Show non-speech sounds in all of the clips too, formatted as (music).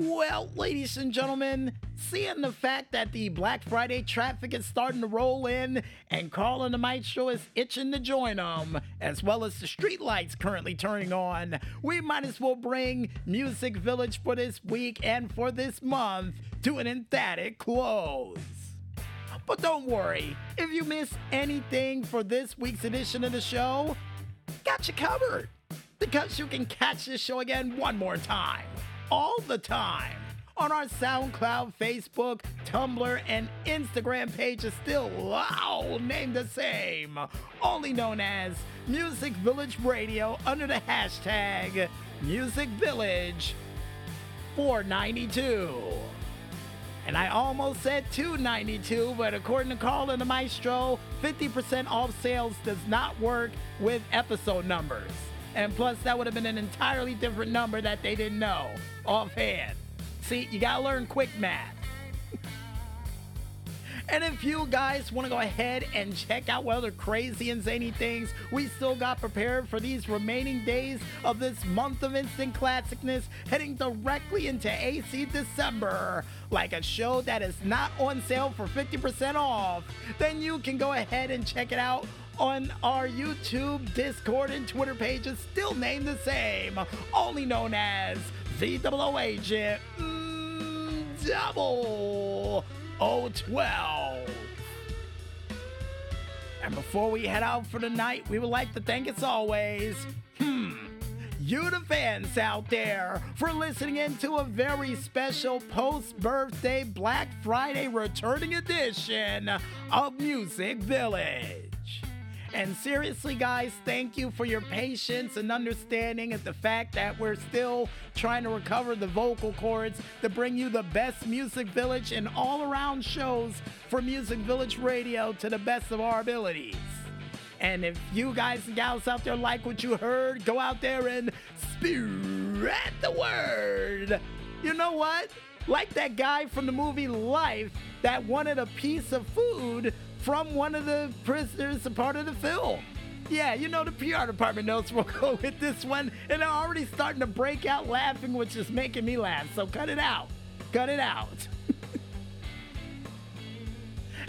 Well, ladies and gentlemen, seeing the fact that the Black Friday traffic is starting to roll in and Carl the Maestro is itching to join them, as well as the street lights currently turning on, we might as well bring Music Village for this week and for this month to an emphatic close. But don't worry, if you miss anything for this week's edition of the show, got you covered. Because you can catch this show again one more time all the time. On our SoundCloud, Facebook, Tumblr, and Instagram pages, still all named the same, only known as Music Village Radio under the hashtag Music Village 492. And I almost said 292, but according to Carl and the Maestro, 50% off sales does not work with episode numbers. And plus, that would have been an entirely different number that they didn't know offhand. See, you gotta learn quick math. (laughs) and if you guys want to go ahead and check out what other crazy and zany things we still got prepared for these remaining days of this month of instant classicness, heading directly into AC December, like a show that is not on sale for 50% off, then you can go ahead and check it out on our YouTube, Discord, and Twitter pages, still named the same, only known as the Double Agent mm, Double 012. And before we head out for the night, we would like to thank, as always, hmm, you, the fans out there, for listening in to a very special post birthday Black Friday returning edition of Music Village. And seriously, guys, thank you for your patience and understanding at the fact that we're still trying to recover the vocal cords to bring you the best Music Village and all around shows for Music Village Radio to the best of our abilities. And if you guys and gals out there like what you heard, go out there and spread the word. You know what? Like that guy from the movie Life that wanted a piece of food from one of the prisoners, a part of the film. Yeah, you know the PR department knows (laughs) we'll go with this one, and they're already starting to break out laughing, which is making me laugh. So cut it out. Cut it out. (laughs)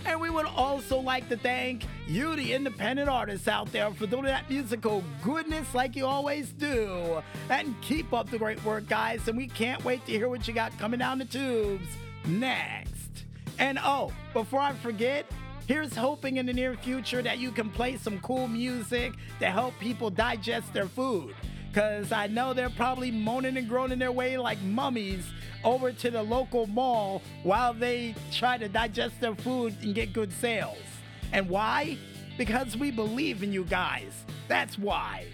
and we would also like to thank you, the independent artists out there, for doing that musical goodness like you always do. And keep up the great work, guys. And we can't wait to hear what you got coming down the tubes next. And oh, before I forget, Here's hoping in the near future that you can play some cool music to help people digest their food. Because I know they're probably moaning and groaning their way like mummies over to the local mall while they try to digest their food and get good sales. And why? Because we believe in you guys. That's why.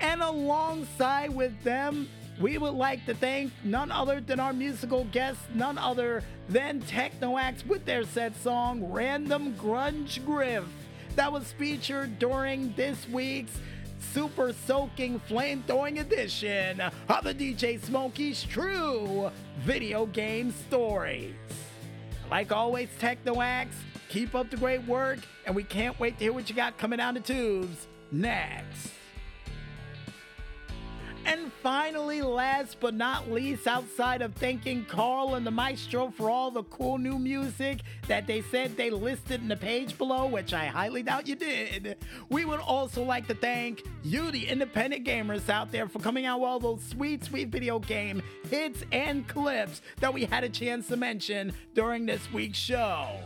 And alongside with them, we would like to thank none other than our musical guest, none other than Tekno AXE with their set song Random Grunge Riff that was featured during this week's super soaking flame throwing edition of the DJ Smokey's True Video Game Stories. Like always, Tekno AXE, keep up the great work, and we can't wait to hear what you got coming down the tubes next. And finally, last but not least, outside of thanking Carl and the Maestro for all the cool new music that they said they listed in the page below, which I highly doubt you did, we would also like to thank you, the independent gamers out there, for coming out with all those sweet, sweet video game hits and clips that we had a chance to mention during this week's show.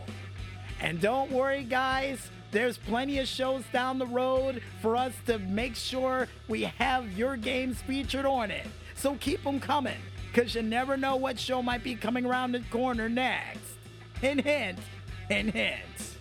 And don't worry, guys. There's plenty of shows down the road for us to make sure we have your games featured on it. So keep them coming, because you never know what show might be coming around the corner next. Hint, hint, hint, hint.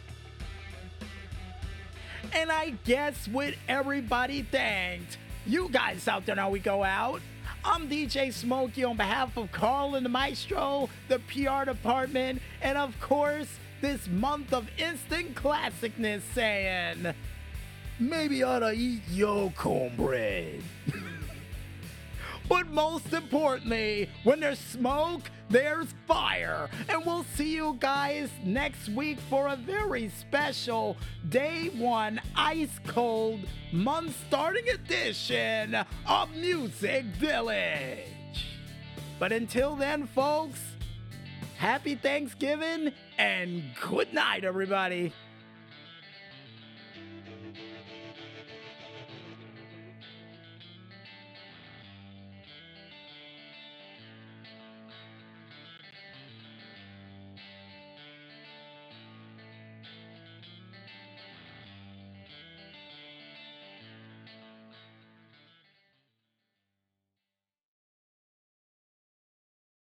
And I guess with everybody thanked, you guys out there now we go out. I'm DJ Smokey on behalf of Carl and the Maestro, the PR department, and of course, this month of instant classicness saying, maybe I ought to eat your cornbread. (laughs) but most importantly, when there's smoke, there's fire. And we'll see you guys next week for a very special day one ice cold month starting edition of Music Village. But until then, folks, happy Thanksgiving and good night, everybody.